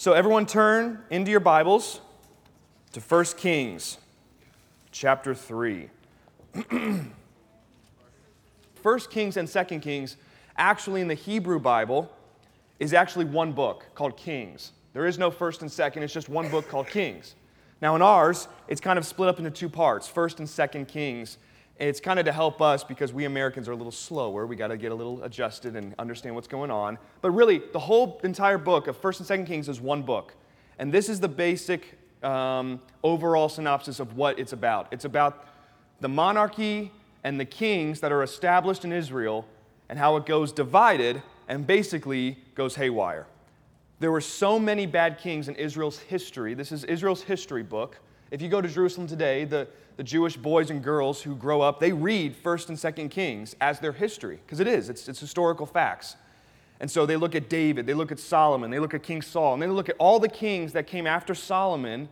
So, everyone turn into your Bibles to 1 Kings chapter 3. 1 Kings and 2 Kings, actually in the Hebrew Bible, is actually one book called Kings. There is no first and second, it's just one book called Kings. Now, in ours, it's kind of split up into two parts first and second Kings. And it's kind of to help us because we Americans are a little slower. We got to get a little adjusted and understand what's going on. But really, the whole entire book of 1st and 2nd Kings is one book. And this is the basic um, overall synopsis of what it's about. It's about the monarchy and the kings that are established in Israel and how it goes divided and basically goes haywire. There were so many bad kings in Israel's history. This is Israel's history book. If you go to Jerusalem today, the, the Jewish boys and girls who grow up, they read 1st and 2nd Kings as their history, because it is, it's, it's historical facts. And so they look at David, they look at Solomon, they look at King Saul, and they look at all the kings that came after Solomon.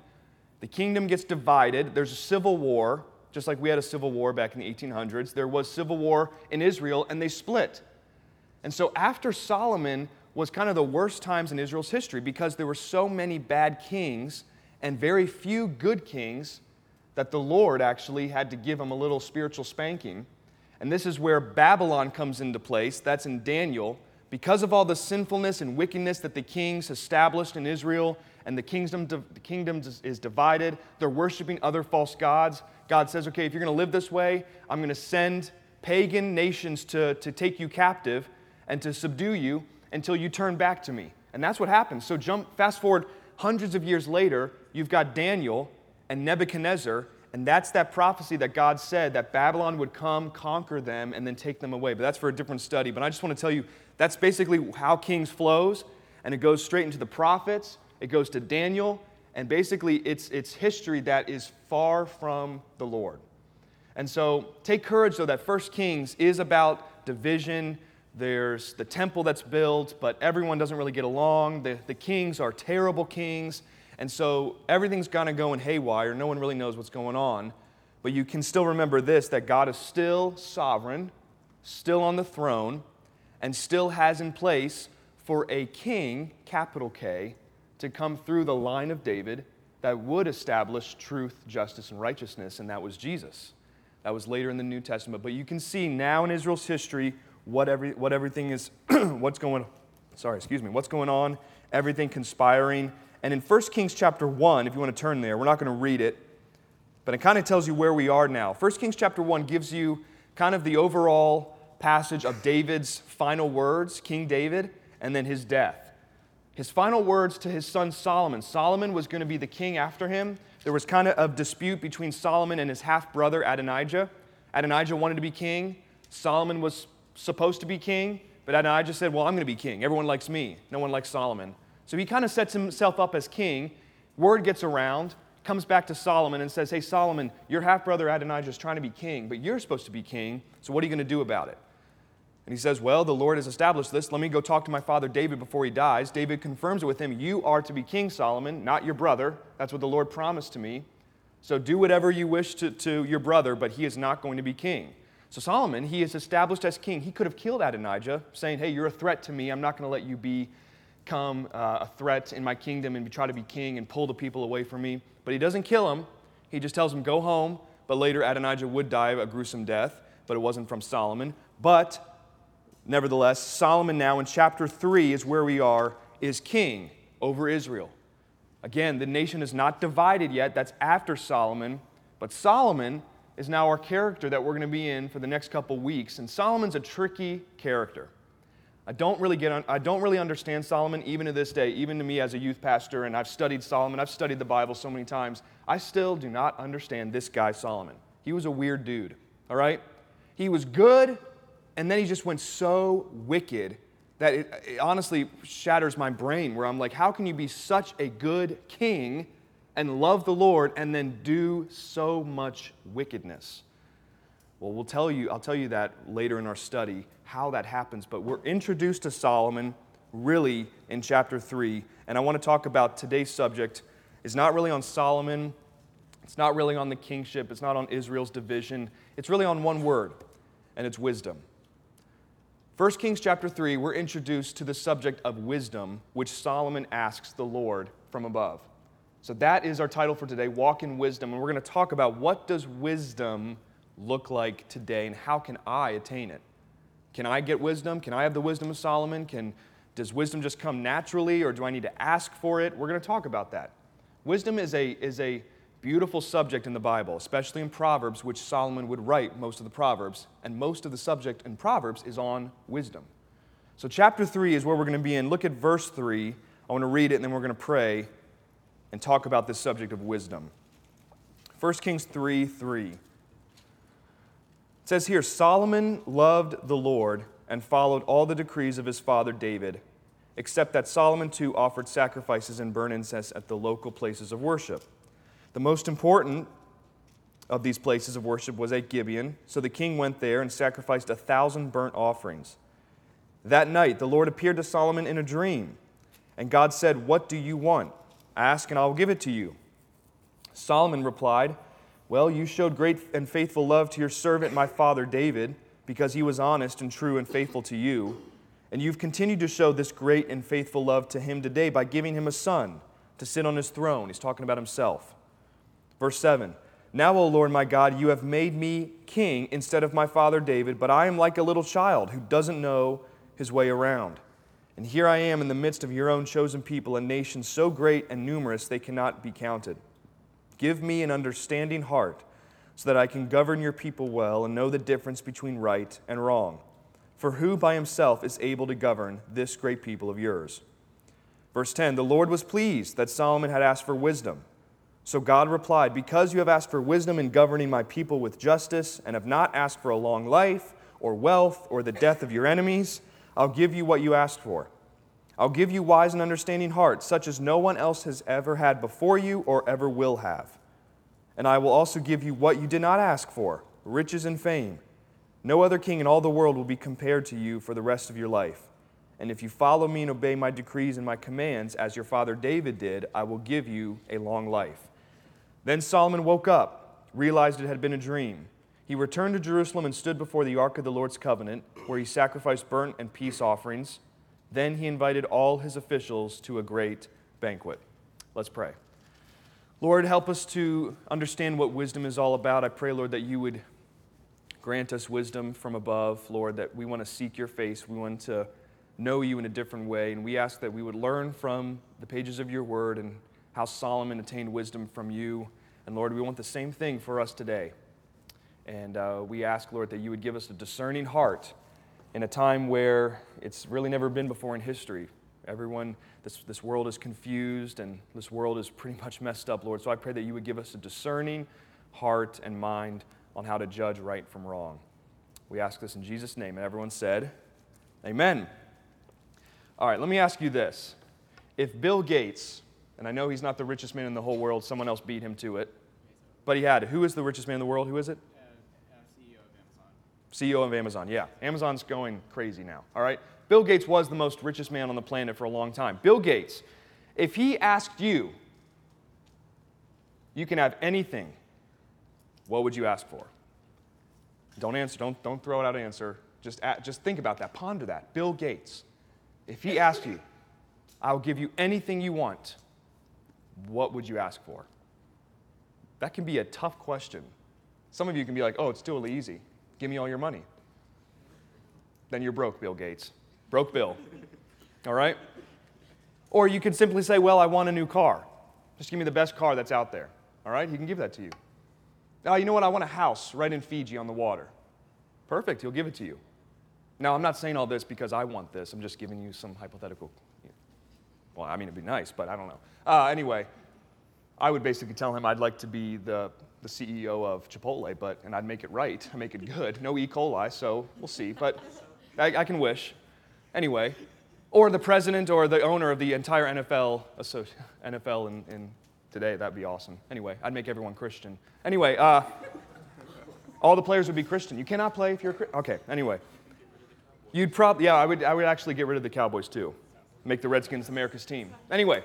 The kingdom gets divided, there's a civil war, just like we had a civil war back in the 1800s. There was civil war in Israel, and they split. And so after Solomon was kind of the worst times in Israel's history because there were so many bad kings and very few good kings that the Lord actually had to give them a little spiritual spanking. And this is where Babylon comes into place. That's in Daniel. Because of all the sinfulness and wickedness that the kings established in Israel, and the kingdom, the kingdom is divided, they're worshiping other false gods. God says, okay, if you're going to live this way, I'm going to send pagan nations to, to take you captive and to subdue you until you turn back to me. And that's what happens. So jump fast forward hundreds of years later, you've got Daniel and Nebuchadnezzar, and that's that prophecy that God said that Babylon would come, conquer them, and then take them away. But that's for a different study. But I just want to tell you that's basically how Kings flows, and it goes straight into the prophets, it goes to Daniel, and basically it's, it's history that is far from the Lord. And so take courage, though, that First Kings is about division. There's the temple that's built, but everyone doesn't really get along. The, the kings are terrible kings. And so everything's kind of going haywire. No one really knows what's going on. But you can still remember this that God is still sovereign, still on the throne, and still has in place for a king, capital K, to come through the line of David that would establish truth, justice, and righteousness, and that was Jesus. That was later in the New Testament. But you can see now in Israel's history what, every, what everything is, what's going, sorry, excuse me, what's going on, everything conspiring and in 1 Kings chapter 1, if you want to turn there, we're not going to read it, but it kind of tells you where we are now. 1 Kings chapter 1 gives you kind of the overall passage of David's final words, King David, and then his death. His final words to his son Solomon. Solomon was going to be the king after him. There was kind of a dispute between Solomon and his half brother Adonijah. Adonijah wanted to be king. Solomon was supposed to be king, but Adonijah said, Well, I'm going to be king. Everyone likes me. No one likes Solomon. So he kind of sets himself up as king. Word gets around, comes back to Solomon and says, Hey, Solomon, your half brother Adonijah is trying to be king, but you're supposed to be king, so what are you going to do about it? And he says, Well, the Lord has established this. Let me go talk to my father David before he dies. David confirms it with him. You are to be king, Solomon, not your brother. That's what the Lord promised to me. So do whatever you wish to, to your brother, but he is not going to be king. So Solomon, he is established as king. He could have killed Adonijah, saying, Hey, you're a threat to me. I'm not going to let you be come uh, a threat in my kingdom and try to be king and pull the people away from me. But he doesn't kill him. He just tells him, go home. But later, Adonijah would die a gruesome death, but it wasn't from Solomon. But nevertheless, Solomon now in chapter 3 is where we are, is king over Israel. Again, the nation is not divided yet. That's after Solomon. But Solomon is now our character that we're going to be in for the next couple weeks. And Solomon's a tricky character. I don't really get I don't really understand Solomon even to this day, even to me as a youth pastor and I've studied Solomon, I've studied the Bible so many times. I still do not understand this guy Solomon. He was a weird dude, all right? He was good and then he just went so wicked that it, it honestly shatters my brain where I'm like, how can you be such a good king and love the Lord and then do so much wickedness? Well, we'll tell you, I'll tell you that later in our study how that happens, but we're introduced to Solomon really in chapter 3, and I want to talk about today's subject is not really on Solomon, it's not really on the kingship, it's not on Israel's division. It's really on one word, and it's wisdom. 1 Kings chapter 3, we're introduced to the subject of wisdom, which Solomon asks the Lord from above. So that is our title for today, Walk in Wisdom. And we're going to talk about what does wisdom look like today and how can I attain it? Can I get wisdom? Can I have the wisdom of Solomon? Can, does wisdom just come naturally or do I need to ask for it? We're going to talk about that. Wisdom is a, is a beautiful subject in the Bible, especially in Proverbs, which Solomon would write most of the Proverbs. And most of the subject in Proverbs is on wisdom. So, chapter 3 is where we're going to be in. Look at verse 3. I want to read it and then we're going to pray and talk about this subject of wisdom. 1 Kings 3 3. It says here Solomon loved the Lord and followed all the decrees of his father David, except that Solomon too offered sacrifices and burnt incense at the local places of worship. The most important of these places of worship was at Gibeon, so the king went there and sacrificed a thousand burnt offerings. That night, the Lord appeared to Solomon in a dream, and God said, What do you want? Ask, and I will give it to you. Solomon replied, well, you showed great and faithful love to your servant, my father David, because he was honest and true and faithful to you. And you've continued to show this great and faithful love to him today by giving him a son to sit on his throne. He's talking about himself. Verse 7 Now, O Lord my God, you have made me king instead of my father David, but I am like a little child who doesn't know his way around. And here I am in the midst of your own chosen people, a nation so great and numerous they cannot be counted. Give me an understanding heart so that I can govern your people well and know the difference between right and wrong. For who by himself is able to govern this great people of yours? Verse 10 The Lord was pleased that Solomon had asked for wisdom. So God replied, Because you have asked for wisdom in governing my people with justice, and have not asked for a long life, or wealth, or the death of your enemies, I'll give you what you asked for. I'll give you wise and understanding hearts, such as no one else has ever had before you or ever will have. And I will also give you what you did not ask for riches and fame. No other king in all the world will be compared to you for the rest of your life. And if you follow me and obey my decrees and my commands, as your father David did, I will give you a long life. Then Solomon woke up, realized it had been a dream. He returned to Jerusalem and stood before the ark of the Lord's covenant, where he sacrificed burnt and peace offerings then he invited all his officials to a great banquet. Let's pray. Lord, help us to understand what wisdom is all about. I pray, Lord, that you would grant us wisdom from above, Lord, that we want to seek your face. We want to know you in a different way. And we ask that we would learn from the pages of your word and how Solomon attained wisdom from you. And Lord, we want the same thing for us today. And uh, we ask, Lord, that you would give us a discerning heart in a time where it's really never been before in history. Everyone, this, this world is confused and this world is pretty much messed up, Lord. So I pray that you would give us a discerning heart and mind on how to judge right from wrong. We ask this in Jesus' name. And everyone said, Amen. All right, let me ask you this. If Bill Gates, and I know he's not the richest man in the whole world, someone else beat him to it, but he had. Who is the richest man in the world? Who is it? CEO of Amazon, yeah. Amazon's going crazy now, all right? Bill Gates was the most richest man on the planet for a long time. Bill Gates, if he asked you, you can have anything, what would you ask for? Don't answer, don't, don't throw it out answer. Just, just think about that, ponder that. Bill Gates, if he asked you, I'll give you anything you want, what would you ask for? That can be a tough question. Some of you can be like, oh, it's totally easy. Give me all your money. Then you're broke, Bill Gates. Broke Bill. All right? Or you can simply say, Well, I want a new car. Just give me the best car that's out there. All right? He can give that to you. Oh, you know what? I want a house right in Fiji on the water. Perfect. He'll give it to you. Now, I'm not saying all this because I want this. I'm just giving you some hypothetical. Well, I mean, it'd be nice, but I don't know. Uh, anyway, I would basically tell him I'd like to be the the CEO of Chipotle, but and I'd make it right, I make it good. No E. coli, so we'll see. But I, I can wish. Anyway, or the president or the owner of the entire NFL, NFL in, in today, that'd be awesome. Anyway, I'd make everyone Christian. Anyway, uh, all the players would be Christian. You cannot play if you're a. Okay, anyway. You'd probably, yeah, I would, I would actually get rid of the Cowboys too. Make the Redskins America's team. Anyway,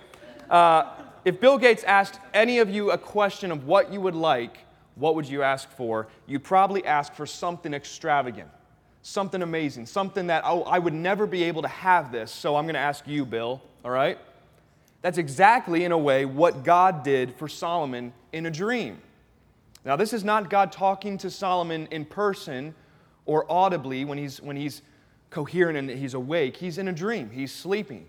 uh, if Bill Gates asked any of you a question of what you would like, what would you ask for? You'd probably ask for something extravagant, something amazing, something that, oh, I would never be able to have this, so I'm going to ask you, Bill, all right? That's exactly, in a way, what God did for Solomon in a dream. Now, this is not God talking to Solomon in person or audibly when he's, when he's coherent and he's awake. He's in a dream, he's sleeping.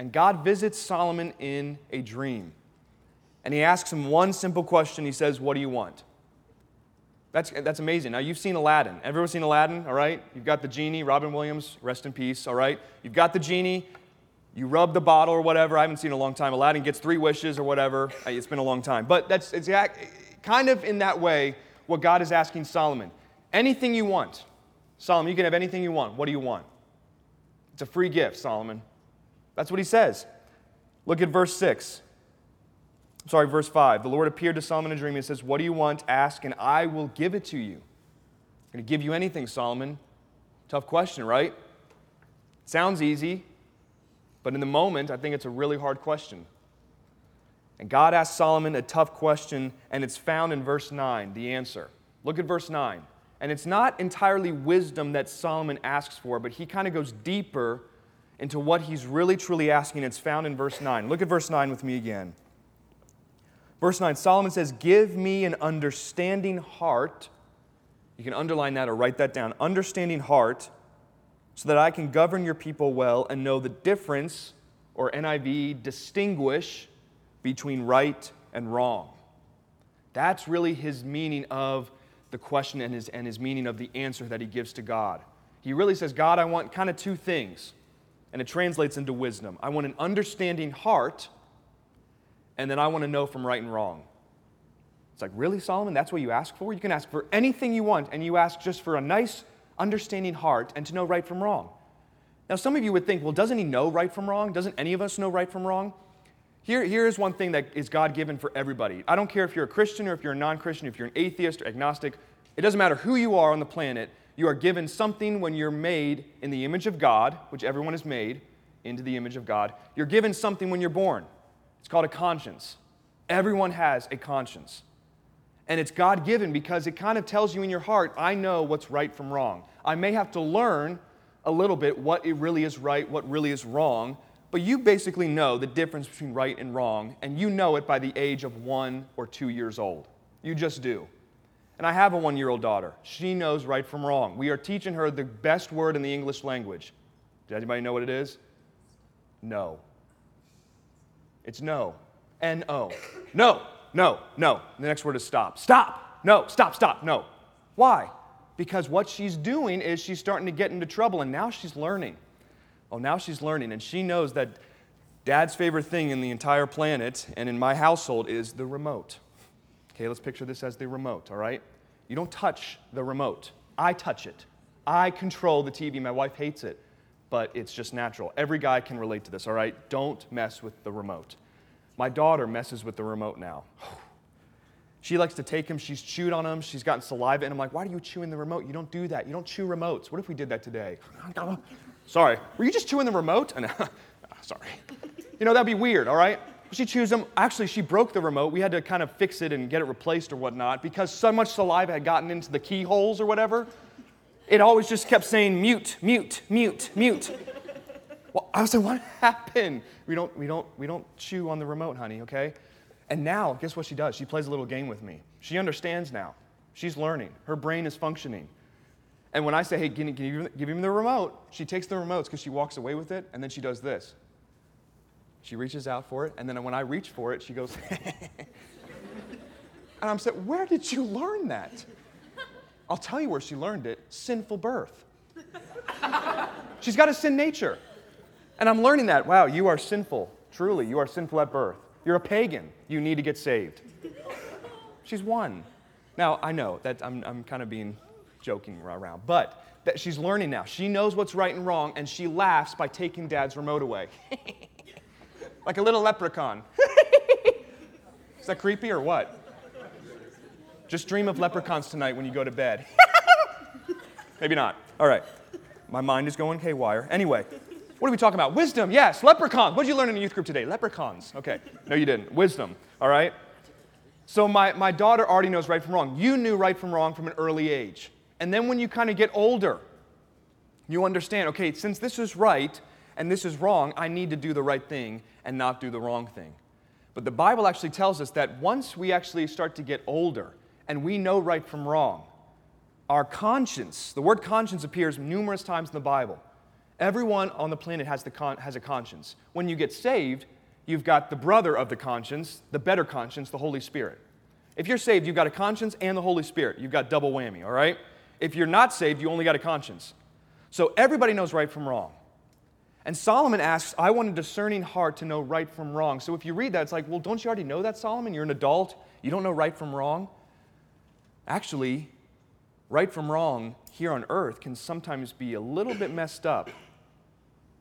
And God visits Solomon in a dream. And he asks him one simple question. He says, What do you want? That's, that's amazing. Now, you've seen Aladdin. Everyone's seen Aladdin, all right? You've got the genie, Robin Williams, rest in peace, all right? You've got the genie, you rub the bottle or whatever. I haven't seen in a long time. Aladdin gets three wishes or whatever. It's been a long time. But that's exact, kind of in that way what God is asking Solomon. Anything you want. Solomon, you can have anything you want. What do you want? It's a free gift, Solomon. That's what he says. Look at verse 6 sorry, verse 5. The Lord appeared to Solomon in a dream and says, What do you want? Ask, and I will give it to you. I'm going to give you anything, Solomon. Tough question, right? Sounds easy, but in the moment, I think it's a really hard question. And God asked Solomon a tough question, and it's found in verse 9, the answer. Look at verse 9. And it's not entirely wisdom that Solomon asks for, but he kind of goes deeper into what he's really truly asking. It's found in verse 9. Look at verse 9 with me again. Verse 9 Solomon says, Give me an understanding heart. You can underline that or write that down. Understanding heart, so that I can govern your people well and know the difference, or NIV, distinguish between right and wrong. That's really his meaning of the question and his, and his meaning of the answer that he gives to God. He really says, God, I want kind of two things. And it translates into wisdom. I want an understanding heart and then I want to know from right and wrong. It's like, really, Solomon? That's what you ask for? You can ask for anything you want, and you ask just for a nice, understanding heart and to know right from wrong. Now, some of you would think, well, doesn't he know right from wrong? Doesn't any of us know right from wrong? Here, here is one thing that is God given for everybody. I don't care if you're a Christian or if you're a non Christian, if you're an atheist or agnostic, it doesn't matter who you are on the planet. You are given something when you're made in the image of God, which everyone is made into the image of God. You're given something when you're born. It's called a conscience. Everyone has a conscience. And it's God given because it kind of tells you in your heart, I know what's right from wrong. I may have to learn a little bit what it really is right, what really is wrong, but you basically know the difference between right and wrong, and you know it by the age of one or two years old. You just do. And I have a one year old daughter. She knows right from wrong. We are teaching her the best word in the English language. Does anybody know what it is? No. It's no. N O. No, no, no. The next word is stop. Stop. No, stop, stop. No. Why? Because what she's doing is she's starting to get into trouble, and now she's learning. Oh, now she's learning, and she knows that dad's favorite thing in the entire planet and in my household is the remote. Okay, let's picture this as the remote, all right? You don't touch the remote. I touch it. I control the TV. My wife hates it but it's just natural. Every guy can relate to this, all right? Don't mess with the remote. My daughter messes with the remote now. She likes to take him, she's chewed on him, she's gotten saliva, and I'm like, why are you chewing the remote? You don't do that. You don't chew remotes. What if we did that today? Sorry, were you just chewing the remote? Sorry. You know, that'd be weird, all right? She chews them. Actually, she broke the remote. We had to kind of fix it and get it replaced or whatnot because so much saliva had gotten into the keyholes or whatever it always just kept saying mute, mute, mute, mute. Well, I was like, what happened? We don't, we don't, we don't chew on the remote, honey, okay? And now, guess what she does? She plays a little game with me. She understands now. She's learning. Her brain is functioning. And when I say, hey, can you, give him the remote? She takes the remotes because she walks away with it, and then she does this. She reaches out for it, and then when I reach for it, she goes, and I'm saying, where did you learn that? I'll tell you where she learned it sinful birth. She's got a sin nature. And I'm learning that. Wow, you are sinful. Truly, you are sinful at birth. You're a pagan. You need to get saved. She's one. Now, I know that I'm, I'm kind of being joking around, but that she's learning now. She knows what's right and wrong, and she laughs by taking dad's remote away. like a little leprechaun. Is that creepy or what? Just dream of leprechauns tonight when you go to bed. Maybe not. All right. My mind is going haywire. Anyway, what are we talking about? Wisdom, yes. Leprechauns. What did you learn in the youth group today? Leprechauns. Okay. No, you didn't. Wisdom. All right. So my, my daughter already knows right from wrong. You knew right from wrong from an early age. And then when you kind of get older, You understand, okay, since this is right and this is wrong, I need to do the right thing and not do the wrong thing. But the Bible actually tells us that once we actually start to get older and we know right from wrong, our conscience, the word conscience appears numerous times in the Bible. Everyone on the planet has, the con- has a conscience. When you get saved, you've got the brother of the conscience, the better conscience, the Holy Spirit. If you're saved, you've got a conscience and the Holy Spirit. You've got double whammy, all right? If you're not saved, you only got a conscience. So everybody knows right from wrong. And Solomon asks, I want a discerning heart to know right from wrong. So if you read that, it's like, well, don't you already know that, Solomon? You're an adult. You don't know right from wrong. Actually, right from wrong here on earth can sometimes be a little bit messed up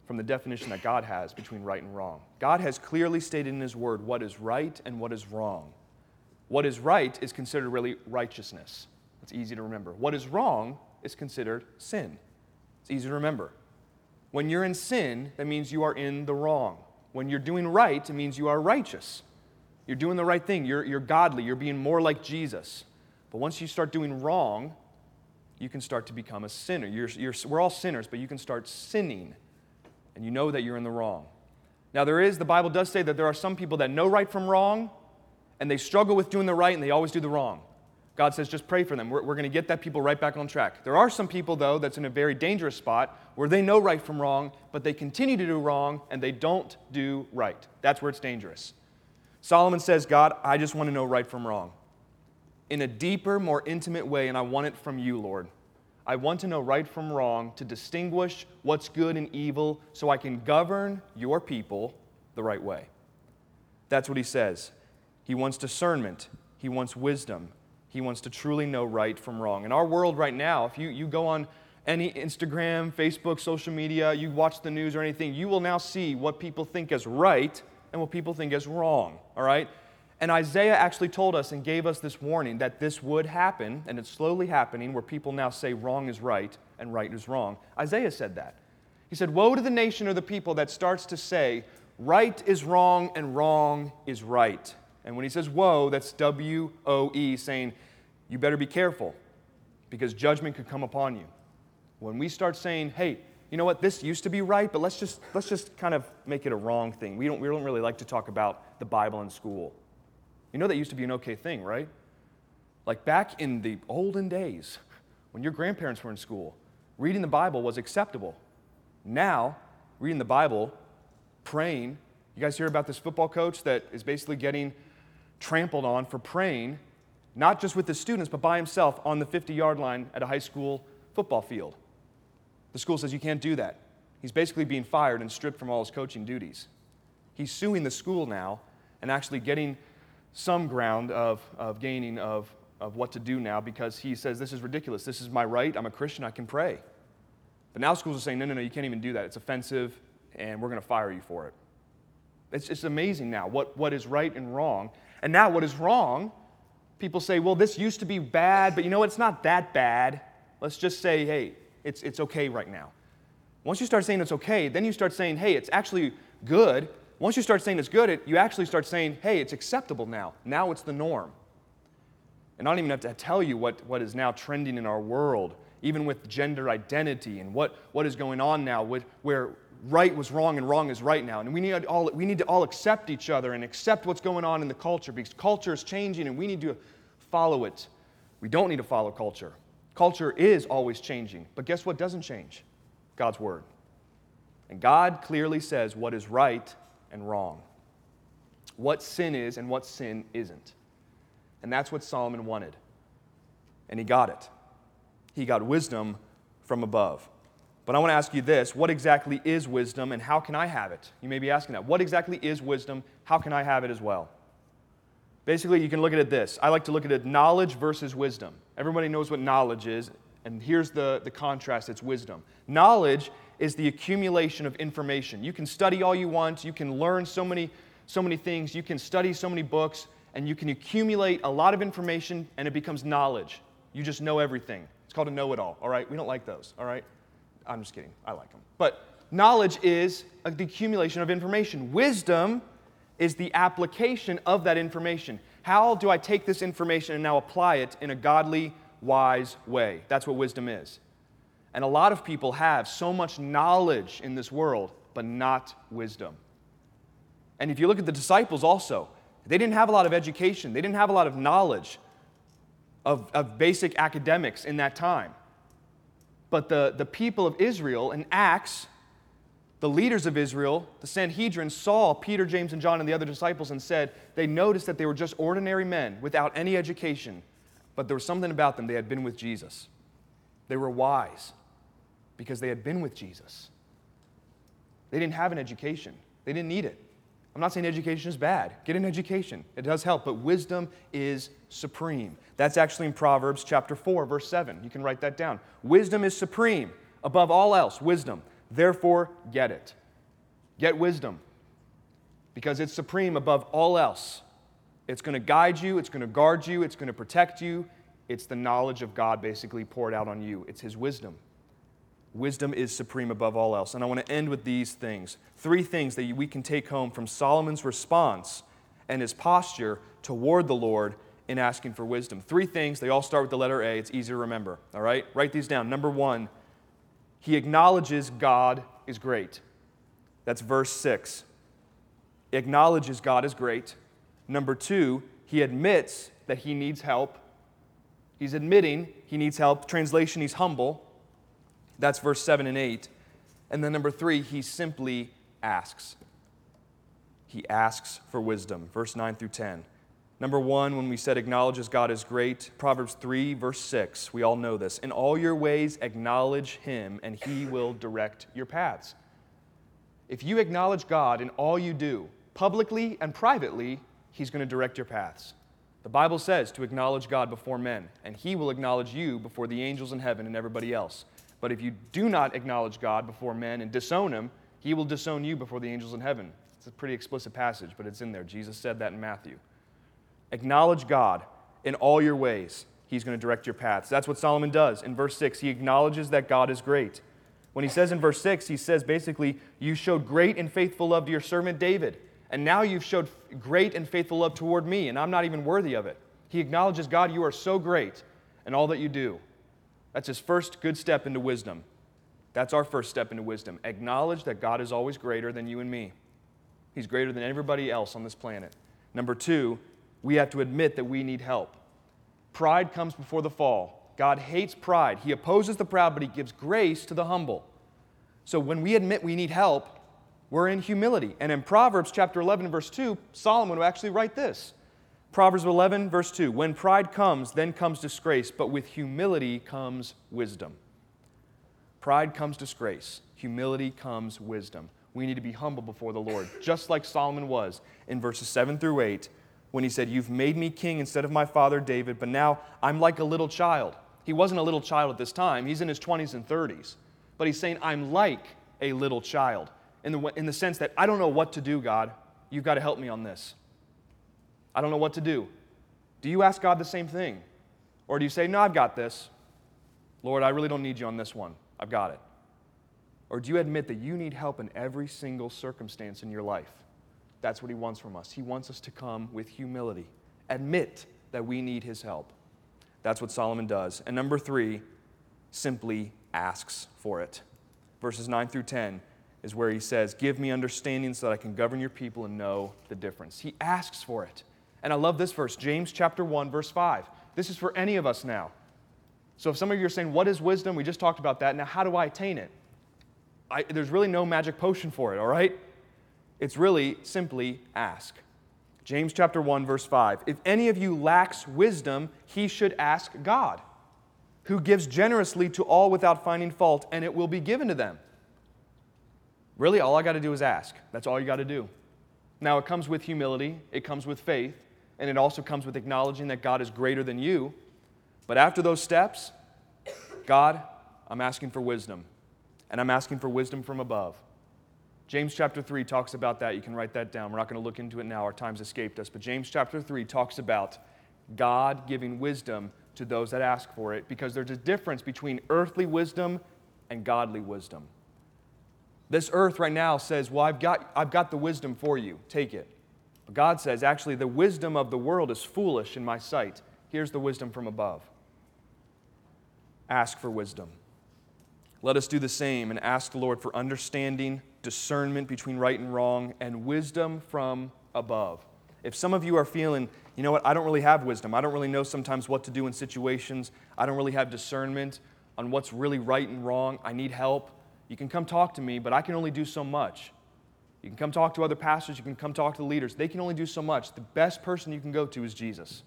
from the definition that God has between right and wrong. God has clearly stated in His Word what is right and what is wrong. What is right is considered really righteousness. It's easy to remember. What is wrong is considered sin. It's easy to remember. When you're in sin, that means you are in the wrong. When you're doing right, it means you are righteous. You're doing the right thing. You're, you're godly. You're being more like Jesus. But once you start doing wrong, you can start to become a sinner. You're, you're, we're all sinners, but you can start sinning, and you know that you're in the wrong. Now, there is, the Bible does say that there are some people that know right from wrong, and they struggle with doing the right, and they always do the wrong. God says, just pray for them. We're, we're going to get that people right back on track. There are some people, though, that's in a very dangerous spot where they know right from wrong, but they continue to do wrong and they don't do right. That's where it's dangerous. Solomon says, God, I just want to know right from wrong in a deeper, more intimate way, and I want it from you, Lord. I want to know right from wrong, to distinguish what's good and evil, so I can govern your people the right way. That's what he says. He wants discernment, he wants wisdom, he wants to truly know right from wrong. In our world right now, if you, you go on any Instagram, Facebook, social media, you watch the news or anything, you will now see what people think as right and what people think as wrong, all right? And Isaiah actually told us and gave us this warning that this would happen, and it's slowly happening, where people now say wrong is right and right is wrong. Isaiah said that. He said, Woe to the nation or the people that starts to say, right is wrong and wrong is right. And when he says woe, that's W O E, saying, you better be careful because judgment could come upon you. When we start saying, hey, you know what, this used to be right, but let's just, let's just kind of make it a wrong thing. We don't, we don't really like to talk about the Bible in school. You know that used to be an okay thing, right? Like back in the olden days, when your grandparents were in school, reading the Bible was acceptable. Now, reading the Bible, praying, you guys hear about this football coach that is basically getting trampled on for praying, not just with the students, but by himself on the 50 yard line at a high school football field. The school says you can't do that. He's basically being fired and stripped from all his coaching duties. He's suing the school now and actually getting some ground of, of gaining of, of what to do now because he says, This is ridiculous. This is my right. I'm a Christian. I can pray. But now schools are saying, No, no, no, you can't even do that. It's offensive, and we're going to fire you for it. It's, it's amazing now what, what is right and wrong. And now what is wrong, people say, well, this used to be bad, but you know what? It's not that bad. Let's just say, hey, it's, it's okay right now. Once you start saying it's okay, then you start saying, hey, it's actually good. Once you start saying it's good, it, you actually start saying, hey, it's acceptable now. Now it's the norm. And I don't even have to tell you what, what is now trending in our world, even with gender identity and what, what is going on now, with, where right was wrong and wrong is right now. And we need, all, we need to all accept each other and accept what's going on in the culture because culture is changing and we need to follow it. We don't need to follow culture. Culture is always changing. But guess what doesn't change? God's Word. And God clearly says what is right and wrong, what sin is and what sin isn't. And that's what Solomon wanted. And he got it. He got wisdom from above. But I want to ask you this what exactly is wisdom and how can I have it? You may be asking that. What exactly is wisdom? How can I have it as well? Basically, you can look at it this. I like to look at it knowledge versus wisdom. Everybody knows what knowledge is, and here's the, the contrast it's wisdom. Knowledge is the accumulation of information. You can study all you want, you can learn so many, so many things, you can study so many books, and you can accumulate a lot of information, and it becomes knowledge. You just know everything. It's called a know it all, all right? We don't like those, all right? I'm just kidding. I like them. But knowledge is the accumulation of information. Wisdom is the application of that information. How do I take this information and now apply it in a godly, wise way? That's what wisdom is. And a lot of people have so much knowledge in this world, but not wisdom. And if you look at the disciples also, they didn't have a lot of education, they didn't have a lot of knowledge of, of basic academics in that time. But the, the people of Israel in Acts, the leaders of Israel, the Sanhedrin, saw Peter, James, and John and the other disciples and said they noticed that they were just ordinary men without any education, but there was something about them. They had been with Jesus. They were wise because they had been with Jesus. They didn't have an education, they didn't need it. I'm not saying education is bad. Get an education. It does help, but wisdom is supreme. That's actually in Proverbs chapter 4, verse 7. You can write that down. Wisdom is supreme. Above all else, wisdom. Therefore, get it. Get wisdom because it's supreme above all else. It's going to guide you, it's going to guard you, it's going to protect you. It's the knowledge of God basically poured out on you, it's His wisdom. Wisdom is supreme above all else. And I want to end with these things three things that we can take home from Solomon's response and his posture toward the Lord in asking for wisdom. Three things, they all start with the letter A. It's easy to remember, all right? Write these down. Number one, he acknowledges God is great. That's verse 6. Acknowledges God is great. Number two, he admits that he needs help. He's admitting he needs help. Translation, he's humble. That's verse 7 and 8. And then number three, he simply asks. He asks for wisdom. Verse 9 through 10. Number one, when we said acknowledges God is great, Proverbs 3, verse 6, we all know this. In all your ways, acknowledge him, and he will direct your paths. If you acknowledge God in all you do, publicly and privately, he's going to direct your paths. The Bible says to acknowledge God before men, and he will acknowledge you before the angels in heaven and everybody else. But if you do not acknowledge God before men and disown him, he will disown you before the angels in heaven. It's a pretty explicit passage, but it's in there. Jesus said that in Matthew. Acknowledge God in all your ways. He's going to direct your paths. That's what Solomon does. In verse 6, he acknowledges that God is great. When he says in verse 6, he says basically, You showed great and faithful love to your servant David, and now you've showed great and faithful love toward me, and I'm not even worthy of it. He acknowledges, God, you are so great in all that you do. That's his first good step into wisdom. That's our first step into wisdom. Acknowledge that God is always greater than you and me. He's greater than everybody else on this planet. Number two, we have to admit that we need help. Pride comes before the fall. God hates pride. He opposes the proud, but He gives grace to the humble. So when we admit we need help, we're in humility. And in Proverbs chapter 11, verse 2, Solomon actually write this Proverbs 11, verse 2 When pride comes, then comes disgrace, but with humility comes wisdom. Pride comes disgrace, humility comes wisdom. We need to be humble before the Lord, just like Solomon was in verses 7 through 8 when he said, You've made me king instead of my father David, but now I'm like a little child. He wasn't a little child at this time, he's in his 20s and 30s. But he's saying, I'm like a little child in the, in the sense that I don't know what to do, God. You've got to help me on this. I don't know what to do. Do you ask God the same thing? Or do you say, No, I've got this? Lord, I really don't need you on this one. I've got it. Or do you admit that you need help in every single circumstance in your life? That's what He wants from us. He wants us to come with humility, admit that we need His help. That's what Solomon does. And number three, simply asks for it. Verses 9 through 10 is where he says, Give me understanding so that I can govern your people and know the difference. He asks for it. And I love this verse, James chapter 1, verse 5. This is for any of us now. So if some of you are saying, What is wisdom? We just talked about that. Now, how do I attain it? I, there's really no magic potion for it, all right? It's really simply ask. James chapter 1, verse 5. If any of you lacks wisdom, he should ask God, who gives generously to all without finding fault, and it will be given to them. Really, all I got to do is ask. That's all you got to do. Now, it comes with humility, it comes with faith, and it also comes with acknowledging that God is greater than you. But after those steps, God, I'm asking for wisdom, and I'm asking for wisdom from above. James chapter 3 talks about that. You can write that down. We're not going to look into it now, our time's escaped us. But James chapter 3 talks about God giving wisdom to those that ask for it because there's a difference between earthly wisdom and godly wisdom. This earth right now says, Well, I've got, I've got the wisdom for you. Take it. God says, Actually, the wisdom of the world is foolish in my sight. Here's the wisdom from above ask for wisdom. Let us do the same and ask the Lord for understanding, discernment between right and wrong, and wisdom from above. If some of you are feeling, you know what, I don't really have wisdom, I don't really know sometimes what to do in situations, I don't really have discernment on what's really right and wrong, I need help, you can come talk to me, but I can only do so much. You can come talk to other pastors, you can come talk to the leaders. They can only do so much. The best person you can go to is Jesus.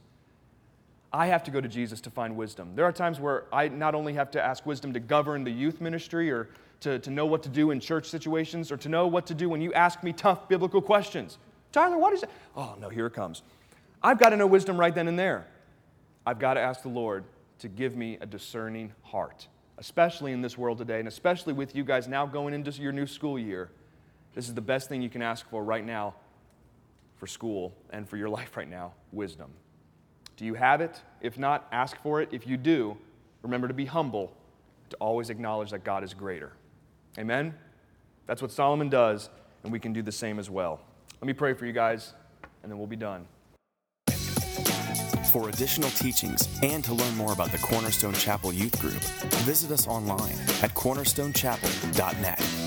I have to go to Jesus to find wisdom. There are times where I not only have to ask wisdom to govern the youth ministry or to, to know what to do in church situations or to know what to do when you ask me tough biblical questions. Tyler, what is it? Oh, no, here it comes. I've got to know wisdom right then and there. I've got to ask the Lord to give me a discerning heart, especially in this world today, and especially with you guys now going into your new school year. This is the best thing you can ask for right now for school and for your life right now wisdom. Do you have it? If not, ask for it. If you do, remember to be humble, to always acknowledge that God is greater. Amen? That's what Solomon does, and we can do the same as well. Let me pray for you guys, and then we'll be done. For additional teachings and to learn more about the Cornerstone Chapel Youth Group, visit us online at cornerstonechapel.net.